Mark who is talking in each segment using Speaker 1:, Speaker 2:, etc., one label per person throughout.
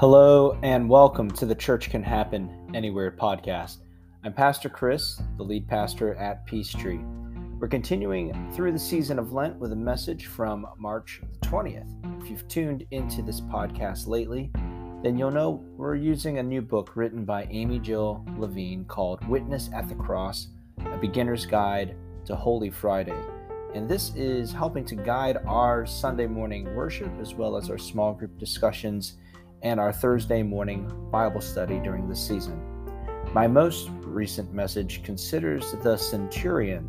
Speaker 1: Hello and welcome to the Church Can Happen Anywhere podcast. I'm Pastor Kris, the lead pastor at Peace Tree. We're continuing through the season of Lent with a message from March 20th. If you've tuned into this podcast lately, then you'll know we're using a new book written by Amy Jill Levine called Witness at the Cross A Beginner's Guide to Holy Friday. And this is helping to guide our Sunday morning worship as well as our small group discussions and our Thursday morning Bible study during the season. My most recent message considers the centurion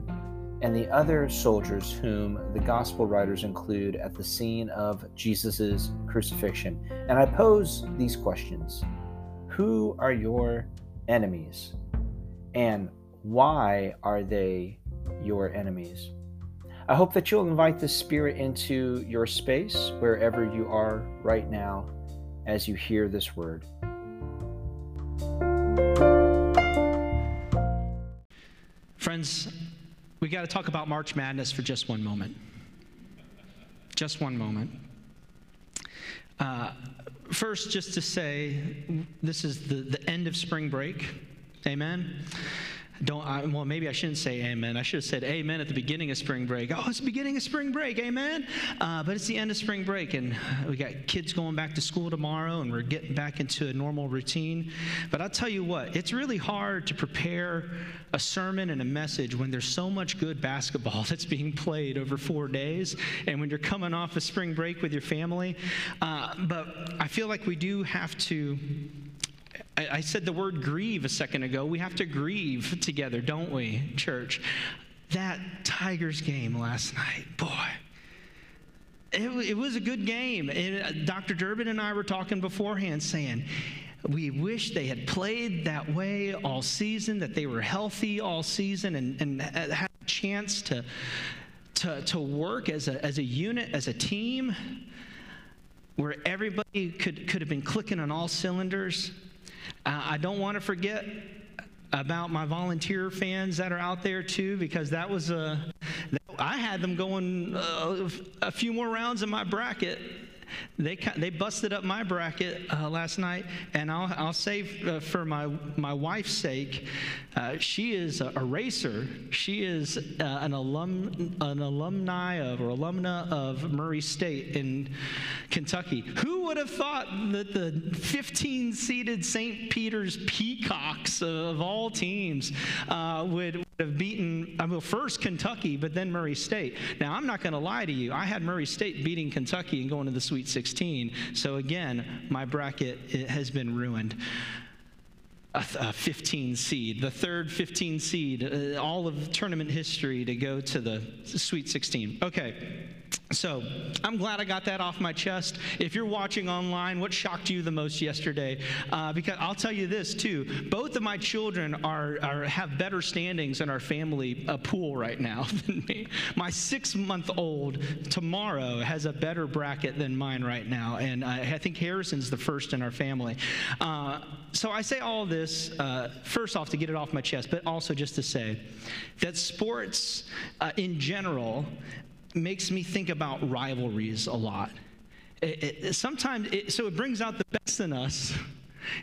Speaker 1: and the other soldiers whom the gospel writers include at the scene of Jesus' crucifixion. And I pose these questions Who are your enemies? And why are they your enemies? I hope that you'll invite the Spirit into your space wherever you are right now as you hear this word.
Speaker 2: Friends, we got to talk about March Madness for just one moment. Just one moment. Uh, first, just to say, this is the, the end of spring break. Amen. Don't I, well, maybe I shouldn't say amen. I should have said amen at the beginning of spring break. Oh, it's the beginning of spring break, amen. Uh, but it's the end of spring break, and we got kids going back to school tomorrow, and we're getting back into a normal routine. But I'll tell you what, it's really hard to prepare a sermon and a message when there's so much good basketball that's being played over four days, and when you're coming off a spring break with your family. Uh, but I feel like we do have to I, said the word grieve a second ago. We have to grieve together, don't we, church? That Tigers game last night, boy. It, it was a good game. It, uh, Dr. Durbin and I were talking beforehand saying, we wish they had played that way all season, that they were healthy all season and, and had a chance to, to, to work as a, as a unit, as a team, where everybody could, could have been clicking on all cylinders. I don't want to forget about my volunteer fans that are out there too, because that was a. I had them going uh, a few more rounds in my bracket they, they busted up my bracket uh, last night, and I'll, I'll say uh, for my, my wife's sake, uh, she is a, a, racer. She is uh, an, alum, an alumni of or alumna of Murray State in Kentucky. Who would have thought that the 15 seeded St. Peter's Peacocks of all teams uh, would, would have beaten, I mean, first Kentucky, but then Murray State? Now, I'm not going to lie to you. I had Murray State beating Kentucky and going to the Sweet 16. So again, my bracket has been ruined. A, a 15 seed, the third 15 seed, uh, all of tournament history to go to the Sweet 16. Okay. So I'm glad I got that off my chest. If you're watching online, what shocked you the most yesterday? Uh, because I'll tell you this too: both of my children are, are have better standings in our family uh, pool right now than me. My six-month-old tomorrow has a better bracket than mine right now, and I, I think Harrison's the first in our family. Uh, so I say all this uh, first off to get it off my chest, but also just to say that sports uh, in general makes me think about rivalries a lot. It, it, sometimes, it, so it brings out the best in us.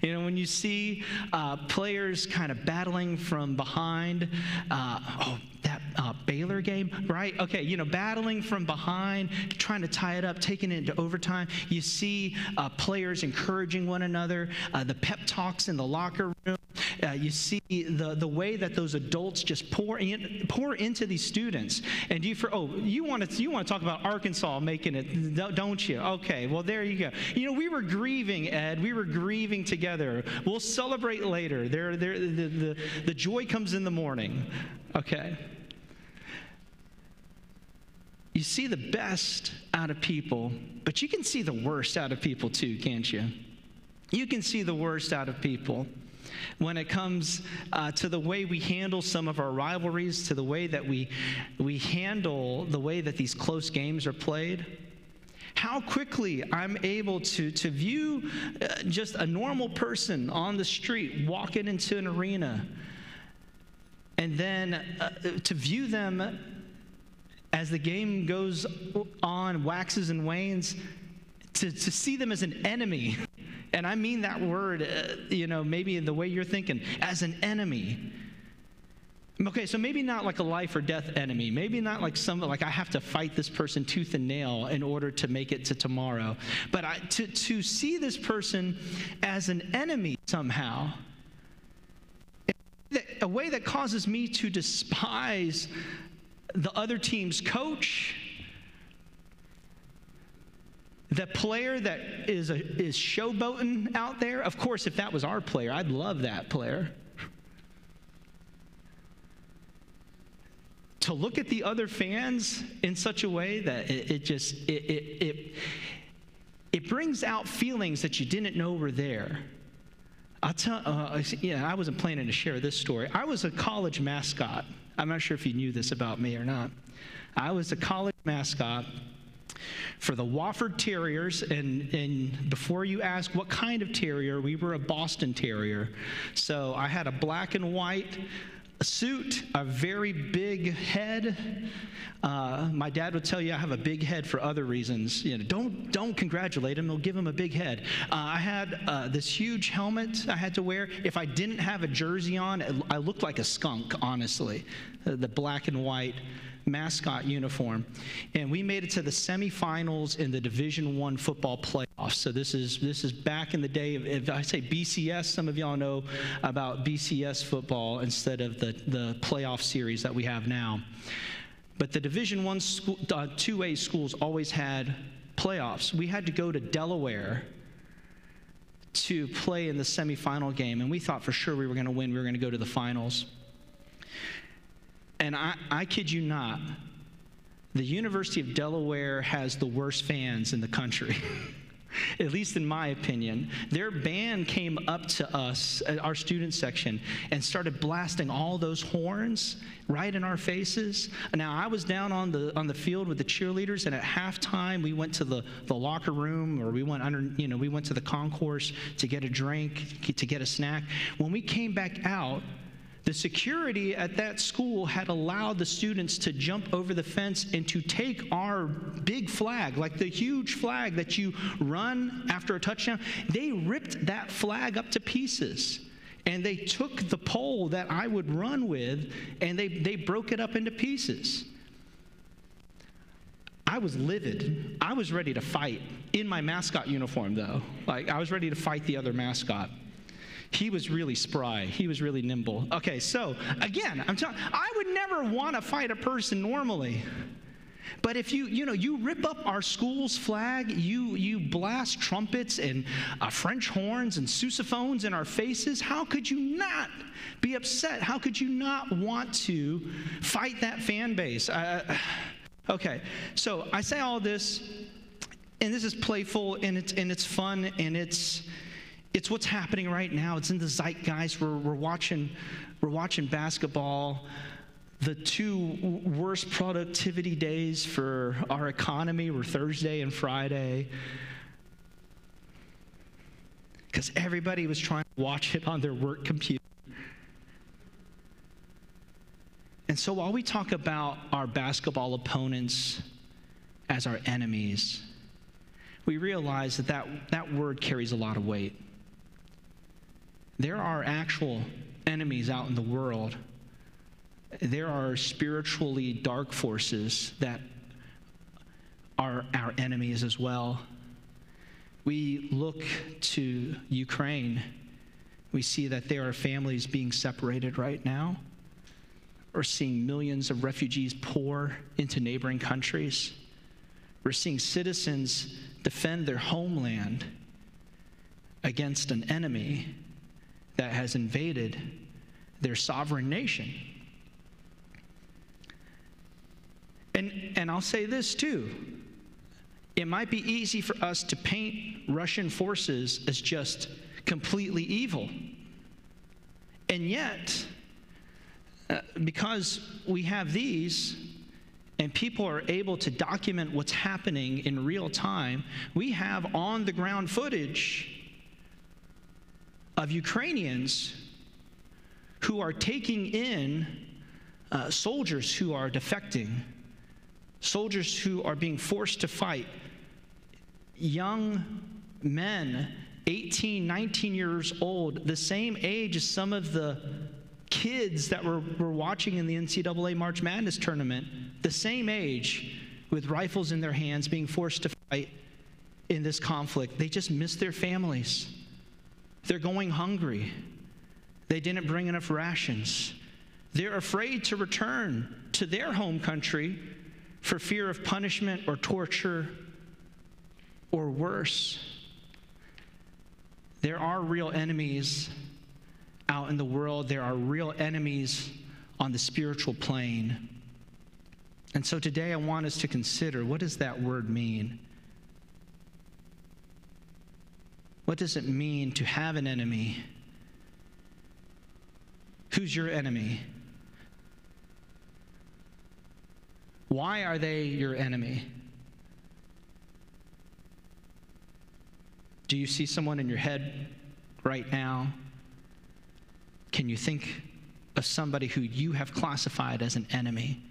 Speaker 2: You know, when you see uh, players kind of battling from behind, uh, oh, that uh, Baylor game, right? Okay, you know, battling from behind, trying to tie it up, taking it into overtime. You see uh, players encouraging one another, uh, the pep talks in the locker room. Uh, you see the, the way that those adults just pour in, pour into these students. And you for oh you want to you want to talk about Arkansas making it, don't you? Okay, well there you go. You know we were grieving, Ed. We were grieving together. We'll celebrate later. There, there, the, the, the joy comes in the morning. Okay. You see the best out of people, but you can see the worst out of people too, can't you? You can see the worst out of people when it comes uh, to the way we handle some of our rivalries, to the way that we, we handle the way that these close games are played. How quickly I'm able to, to view uh, just a normal person on the street walking into an arena and then uh, to view them as the game goes on, waxes and wanes, to, to see them as an enemy And I mean that word, uh, you know, maybe in the way you're thinking, as an enemy. Okay, so maybe not like a life or death enemy. Maybe not like some like I have to fight this person tooth and nail in order to make it to tomorrow. But I, to to see this person as an enemy somehow, a way that causes me to despise the other team's coach, the player that is a, is showboating out there. Of course, if that was our player, I'd love that player. to look at the other fans in such a way that it, it just it, it, it, it brings out feelings that you didn't know were there i'll tell uh, yeah i wasn't planning to share this story. I was a college mascot. I'm not sure if you knew this about me or not. I was a college mascot for the Wofford Terriers, and, and before you ask what kind of terrier, we were a Boston Terrier. So I had a black and white suit, a very big head. Uh, my dad would tell you I have a big head for other reasons. You know, don't don't congratulate him; they'll give him a big head. Uh, I had uh, this huge helmet I had to wear. If I didn't have a jersey on, I looked like a skunk. Honestly, uh, the black and white mascot uniform and we made it to the semifinals in the division one football playoffs. So this is this is back in the day of if i say bcs some of y'all know about bcs football instead of the the playoff series that we have now. But the division one school, uh, 2a schools always had playoffs. We had to go to delaware to play in the semifinal game and we thought for sure we were going to win we were going to go to the finals and I, I kid you not, the University of Delaware has the worst fans in the country. At least in my opinion. Their band came up to us, uh, our student section, and started blasting all those horns right in our faces. Now, I was down on the, on the field with the cheerleaders, and at halftime, we went to the, the locker room or we went under, you know, we went to the concourse to get a drink, to get a snack. When we came back out, the security at that school had allowed the students to jump over the fence and to take our big flag, like the huge flag that you run after a touchdown. They ripped that flag up to pieces. And they took the pole that I would run with and they, they broke it up into pieces. I was livid. I was ready to fight in my mascot uniform, though. Like, I was ready to fight the other mascot. He was really spry. He was really nimble. Okay, so again, I'm telling I would never want to fight a person normally. But if you, you know, you rip up our school's flag, you, you blast trumpets and uh, French horns and sousaphones in our faces, how could you not be upset? How could you not want to fight that fan base? Uh, okay, so I say all this, and this is playful and it's, and it's fun and it's, it's what's happening right now. It's in the zeitgeist. We're, we're, watching, we're watching basketball. The two worst productivity days for our economy were Thursday and Friday. Because everybody was trying to watch it on their work computer. And so while we talk about our basketball opponents as our enemies, we realize that that, that word carries a lot of weight. There are actual enemies out in the world. There are spiritually dark forces that are our enemies as well. We look to Ukraine. We see that there are families being separated right now. We're seeing millions of refugees pour into neighboring countries. We're seeing citizens defend their homeland against an enemy that has invaded their sovereign nation. And, and I'll say this too. It might be easy for us to paint Russian forces as just completely evil. And yet, uh, because we have these, and people are able to document what's happening in real time, we have on the ground footage of Ukrainians who are taking in uh, soldiers who are defecting, soldiers who are being forced to fight, young men 18, 19 years old, the same age as some of the kids that were, were watching in the NCAA March Madness tournament, the same age with rifles in their hands being forced to fight in this conflict. They just miss their families. They're going hungry. They didn't bring enough rations. They're afraid to return to their home country for fear of punishment or torture or worse. There are real enemies out in the world, there are real enemies on the spiritual plane. And so today I want us to consider what does that word mean? What does it mean to have an enemy? Who's your enemy? Why are they your enemy? Do you see someone in your head right now? Can you think of somebody who you have classified as an enemy?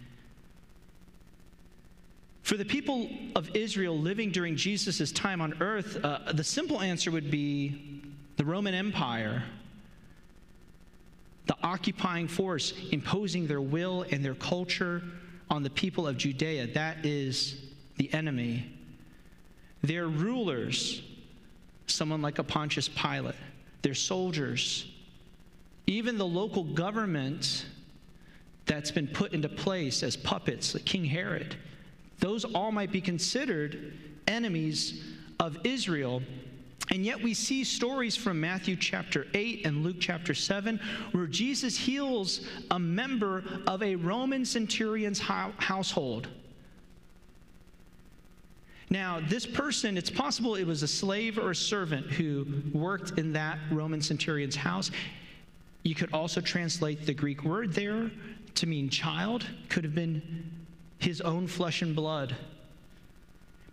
Speaker 2: For the people of Israel living during Jesus' time on earth, uh, the simple answer would be the Roman Empire, the occupying force imposing their will and their culture on the people of Judea. That is the enemy. Their rulers, someone like a Pontius Pilate, their soldiers, even the local government that's been put into place as puppets, like King Herod, those all might be considered enemies of Israel. And yet, we see stories from Matthew chapter 8 and Luke chapter 7 where Jesus heals a member of a Roman centurion's household. Now, this person, it's possible it was a slave or a servant who worked in that Roman centurion's house. You could also translate the Greek word there to mean child, could have been his own flesh and blood.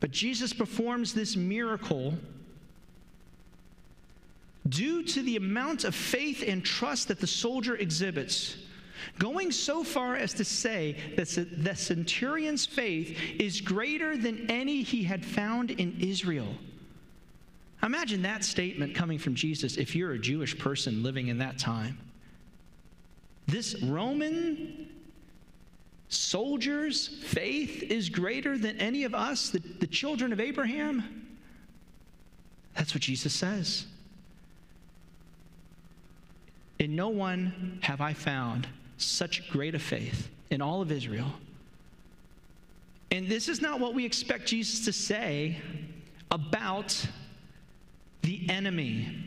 Speaker 2: But Jesus performs this miracle due to the amount of faith and trust that the soldier exhibits, going so far as to say that the centurion's faith is greater than any he had found in Israel. Imagine that statement coming from Jesus if you're a Jewish person living in that time. This Roman soldier's faith is greater than any of us, the, the children of Abraham. That's what Jesus says. In no one have I found such great a faith in all of Israel. And this is not what we expect Jesus to say about the enemy.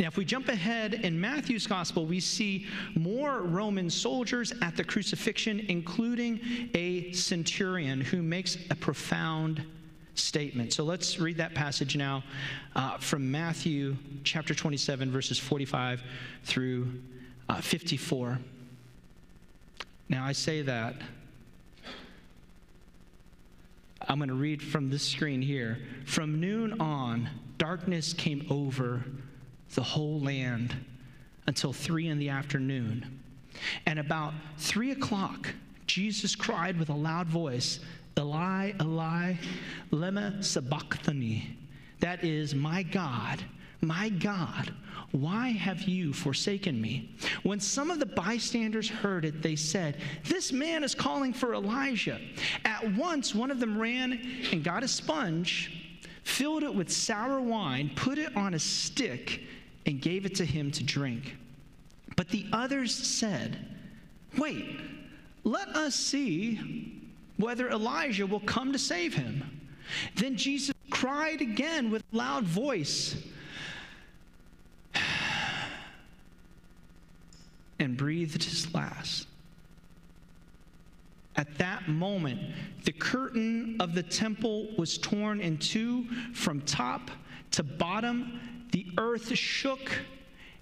Speaker 2: Now, if we jump ahead in Matthew's gospel, we see more Roman soldiers at the crucifixion, including a centurion who makes a profound statement. So let's read that passage now uh, from Matthew chapter 27, verses 45 through uh, 54. Now, I say that I'm going to read from this screen here. From noon on, darkness came over the whole land until three in the afternoon. And about three o'clock, Jesus cried with a loud voice, Eli, Eli, lema sabachthani. That is, my God, my God, why have you forsaken me? When some of the bystanders heard it, they said, This man is calling for Elijah. At once, one of them ran and got a sponge, filled it with sour wine, put it on a stick, and gave it to him to drink. But the others said, Wait, let us see whether Elijah will come to save him. Then Jesus cried again with loud voice and breathed his last. At that moment, the curtain of the temple was torn in two from top to bottom the earth shook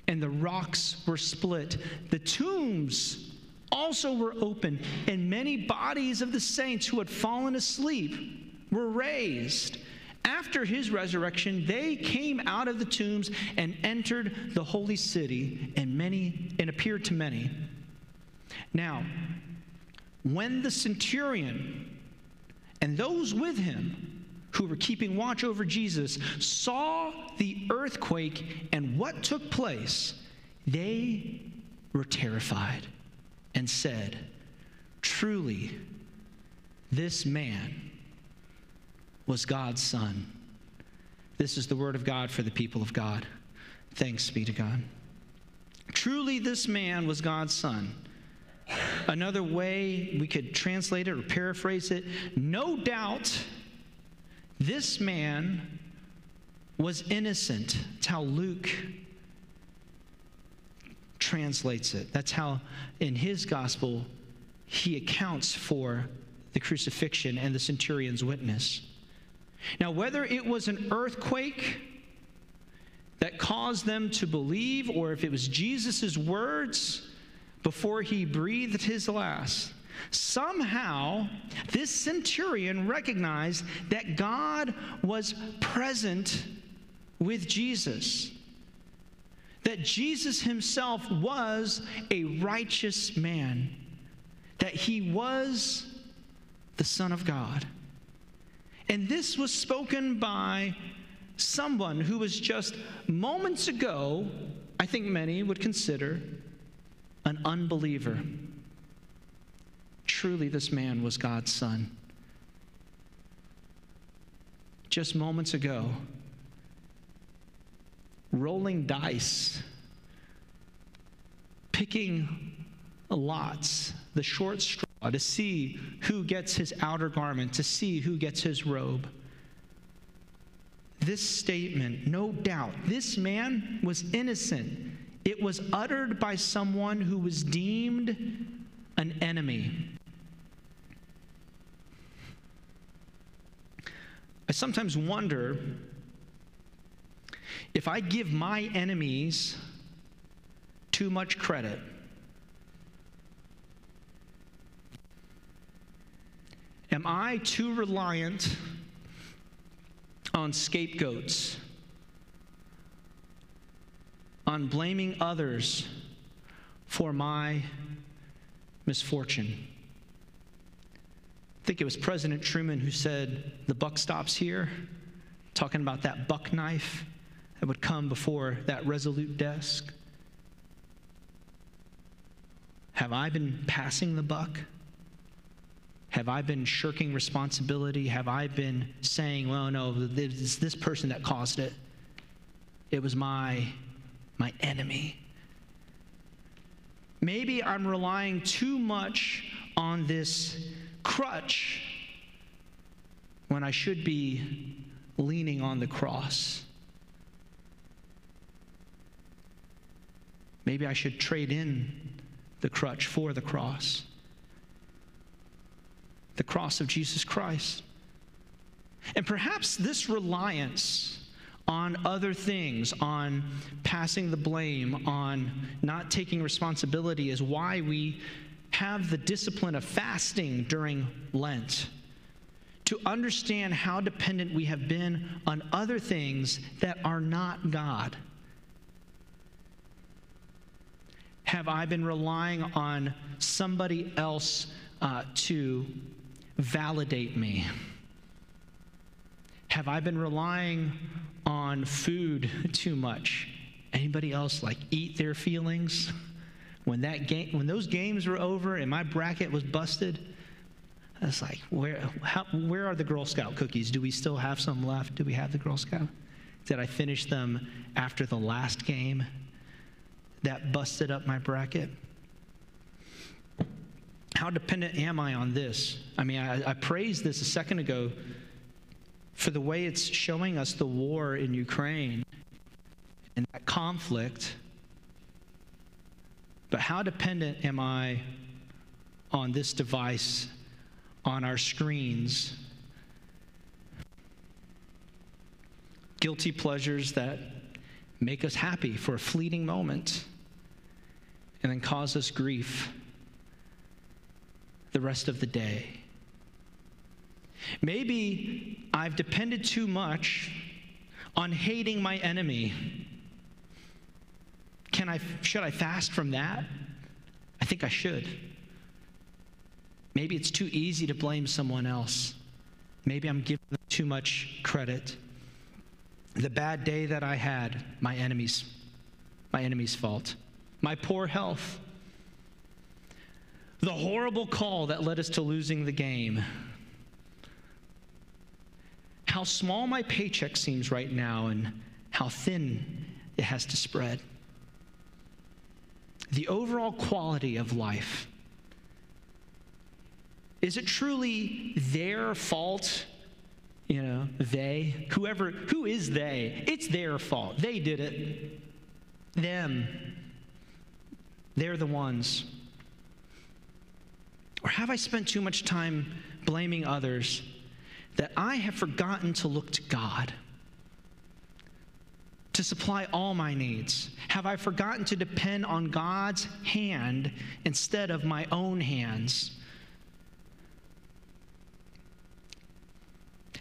Speaker 2: and the rocks were split. The tombs also were open, and many bodies of the saints who had fallen asleep were raised. After his resurrection, they came out of the tombs and entered the holy city, and many and appeared to many. Now, when the centurion and those with him who were keeping watch over Jesus saw the earthquake and what took place, they were terrified and said, Truly, this man was God's son. This is the word of God for the people of God. Thanks be to God. Truly, this man was God's son. Another way we could translate it or paraphrase it no doubt this man was innocent. That's how Luke translates it. That's how, in his gospel, he accounts for the crucifixion and the centurion's witness. Now, whether it was an earthquake that caused them to believe, or if it was Jesus' words before he breathed his last, somehow this centurion recognized that God was present with Jesus. That Jesus himself was a righteous man, that he was the Son of God. And this was spoken by someone who was just moments ago, I think many would consider an unbeliever. Truly, this man was God's son. Just moments ago, rolling dice, picking lots, the short straw to see who gets his outer garment, to see who gets his robe. This statement, no doubt, this man was innocent. It was uttered by someone who was deemed an enemy. I sometimes wonder if I give my enemies too much credit. Am I too reliant on scapegoats, on blaming others for my misfortune? I think it was President Truman who said, The buck stops here, talking about that buck knife that would come before that resolute desk. Have I been passing the buck? Have I been shirking responsibility? Have I been saying, well, no, it's this person that caused it? It was my, my enemy. Maybe I'm relying too much on this crutch when I should be leaning on the cross. Maybe I should trade in the crutch for the cross the cross of Jesus Christ. And perhaps this reliance on other things, on passing the blame, on not taking responsibility, is why we have the discipline of fasting during Lent. To understand how dependent we have been on other things that are not God. Have I been relying on somebody else uh, to validate me? Have I been relying on food too much? Anybody else like eat their feelings? When that game, when those games were over and my bracket was busted, I was like, where, how, where are the Girl Scout cookies? Do we still have some left? Do we have the Girl Scout? Did I finish them after the last game that busted up my bracket? How dependent am I on this? I mean, I, I praised this a second ago for the way it's showing us the war in Ukraine and that conflict. But how dependent am I on this device, on our screens? Guilty pleasures that make us happy for a fleeting moment and then cause us grief the rest of the day. Maybe I've depended too much on hating my enemy. Can I, should I fast from that? I think I should. Maybe it's too easy to blame someone else. Maybe I'm giving them too much credit. The bad day that I had, my enemies, my enemy's fault. My poor health. The horrible call that led us to losing the game. How small my paycheck seems right now and how thin it has to spread. The overall quality of life. Is it truly their fault? You know, they, whoever, who is they? It's their fault. They did it. Them. They're the ones. Or have I spent too much time blaming others that I have forgotten to look to God? To supply all my needs? Have I forgotten to depend on God's hand instead of my own hands?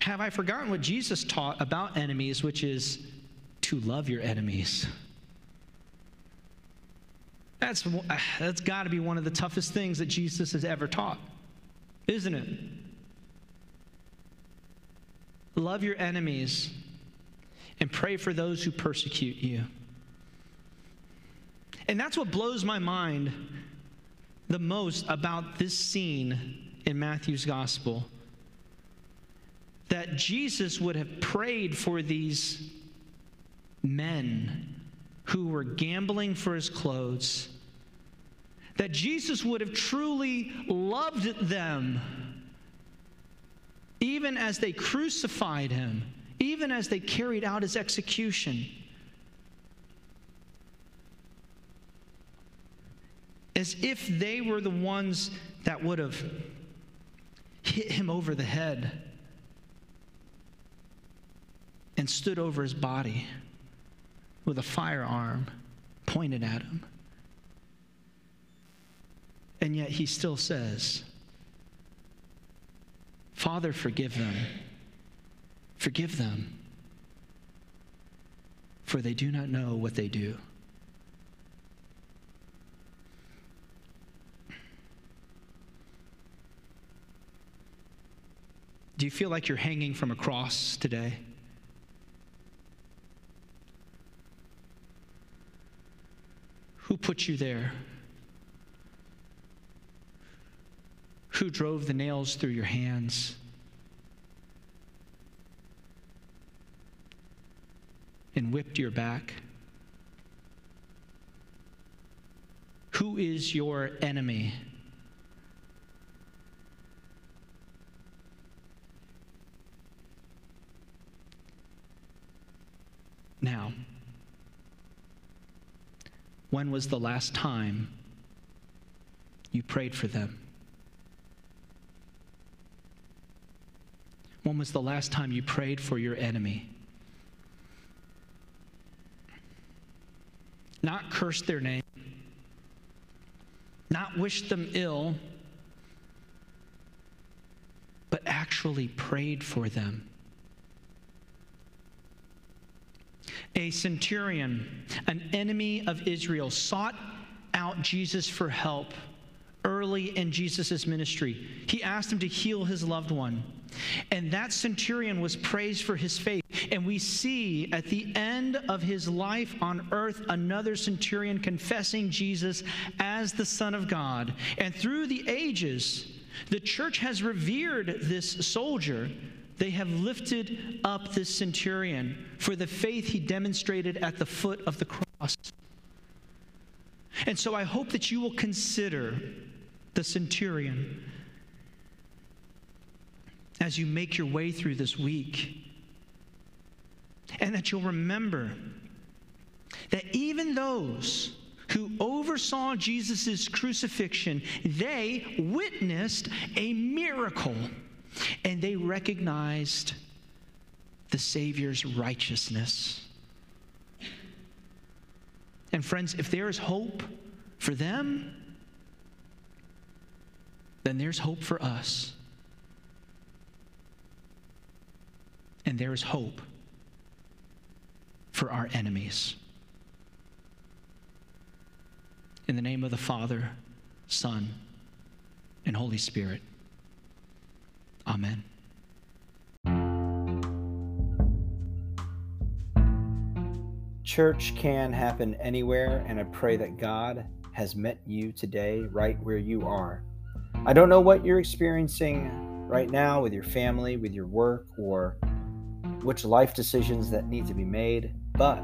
Speaker 2: Have I forgotten what Jesus taught about enemies, which is to love your enemies? That's, uh, that's got to be one of the toughest things that Jesus has ever taught, isn't it? Love your enemies and pray for those who persecute you. And that's what blows my mind the most about this scene in Matthew's gospel. That Jesus would have prayed for these men who were gambling for his clothes, that Jesus would have truly loved them even as they crucified him even as they carried out his execution. As if they were the ones that would have hit him over the head and stood over his body with a firearm pointed at him. And yet he still says, Father, forgive them Forgive them, for they do not know what they do. Do you feel like you're hanging from a cross today? Who put you there? Who drove the nails through your hands? And whipped your back? Who is your enemy? Now, when was the last time you prayed for them? When was the last time you prayed for your enemy? Not cursed their name, not wished them ill, but actually prayed for them. A centurion, an enemy of Israel, sought out Jesus for help early in Jesus' ministry. He asked him to heal his loved one. And that centurion was praised for his faith. And we see at the end of his life on earth another centurion confessing Jesus as the Son of God. And through the ages, the church has revered this soldier. They have lifted up this centurion for the faith he demonstrated at the foot of the cross. And so I hope that you will consider the centurion as you make your way through this week. And that you'll remember that even those who oversaw Jesus' crucifixion, they witnessed a miracle and they recognized the Savior's righteousness. And friends, if there is hope for them, then there's hope for us. And there is hope for our enemies. In the name of the Father, Son, and Holy Spirit. Amen.
Speaker 1: Church can happen anywhere, and I pray that God has met you today right where you are. I don't know what you're experiencing right now with your family, with your work, or which life decisions that need to be made, but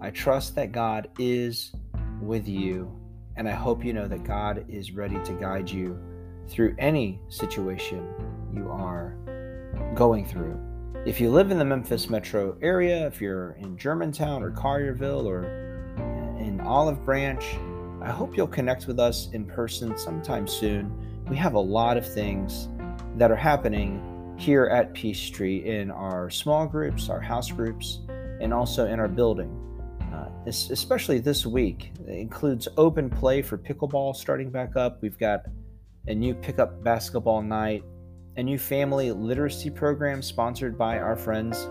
Speaker 1: I trust that God is with you, and I hope you know that God is ready to guide you through any situation you are going through. If you live in the Memphis metro area, if you're in Germantown or Collierville or in Olive Branch, I hope you'll connect with us in person sometime soon. We have a lot of things that are happening here at Peace Tree in our small groups, our house groups, and also in our building. Uh, especially this week, it includes open play for pickleball starting back up. We've got a new pickup basketball night, a new family literacy program sponsored by our friends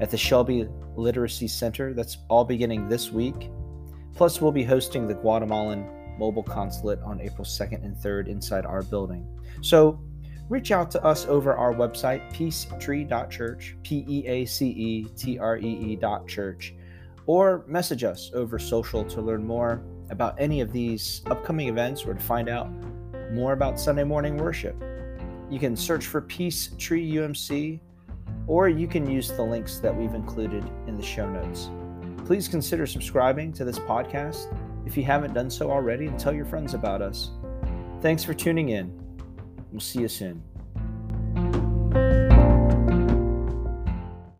Speaker 1: at the Shelby Literacy Center. That's all beginning this week. Plus, we'll be hosting the Guatemalan Mobile Consulate on April 2nd and 3rd inside our building. So, reach out to us over our website, peacetree.church, P E A C E T R E E dot church, or message us over social to learn more about any of these upcoming events or to find out more about Sunday morning worship. You can search for Peace Tree UMC, or you can use the links that we've included in the show notes. Please consider subscribing to this podcast if you haven't done so already and tell your friends about us. Thanks for tuning in. We'll see you soon.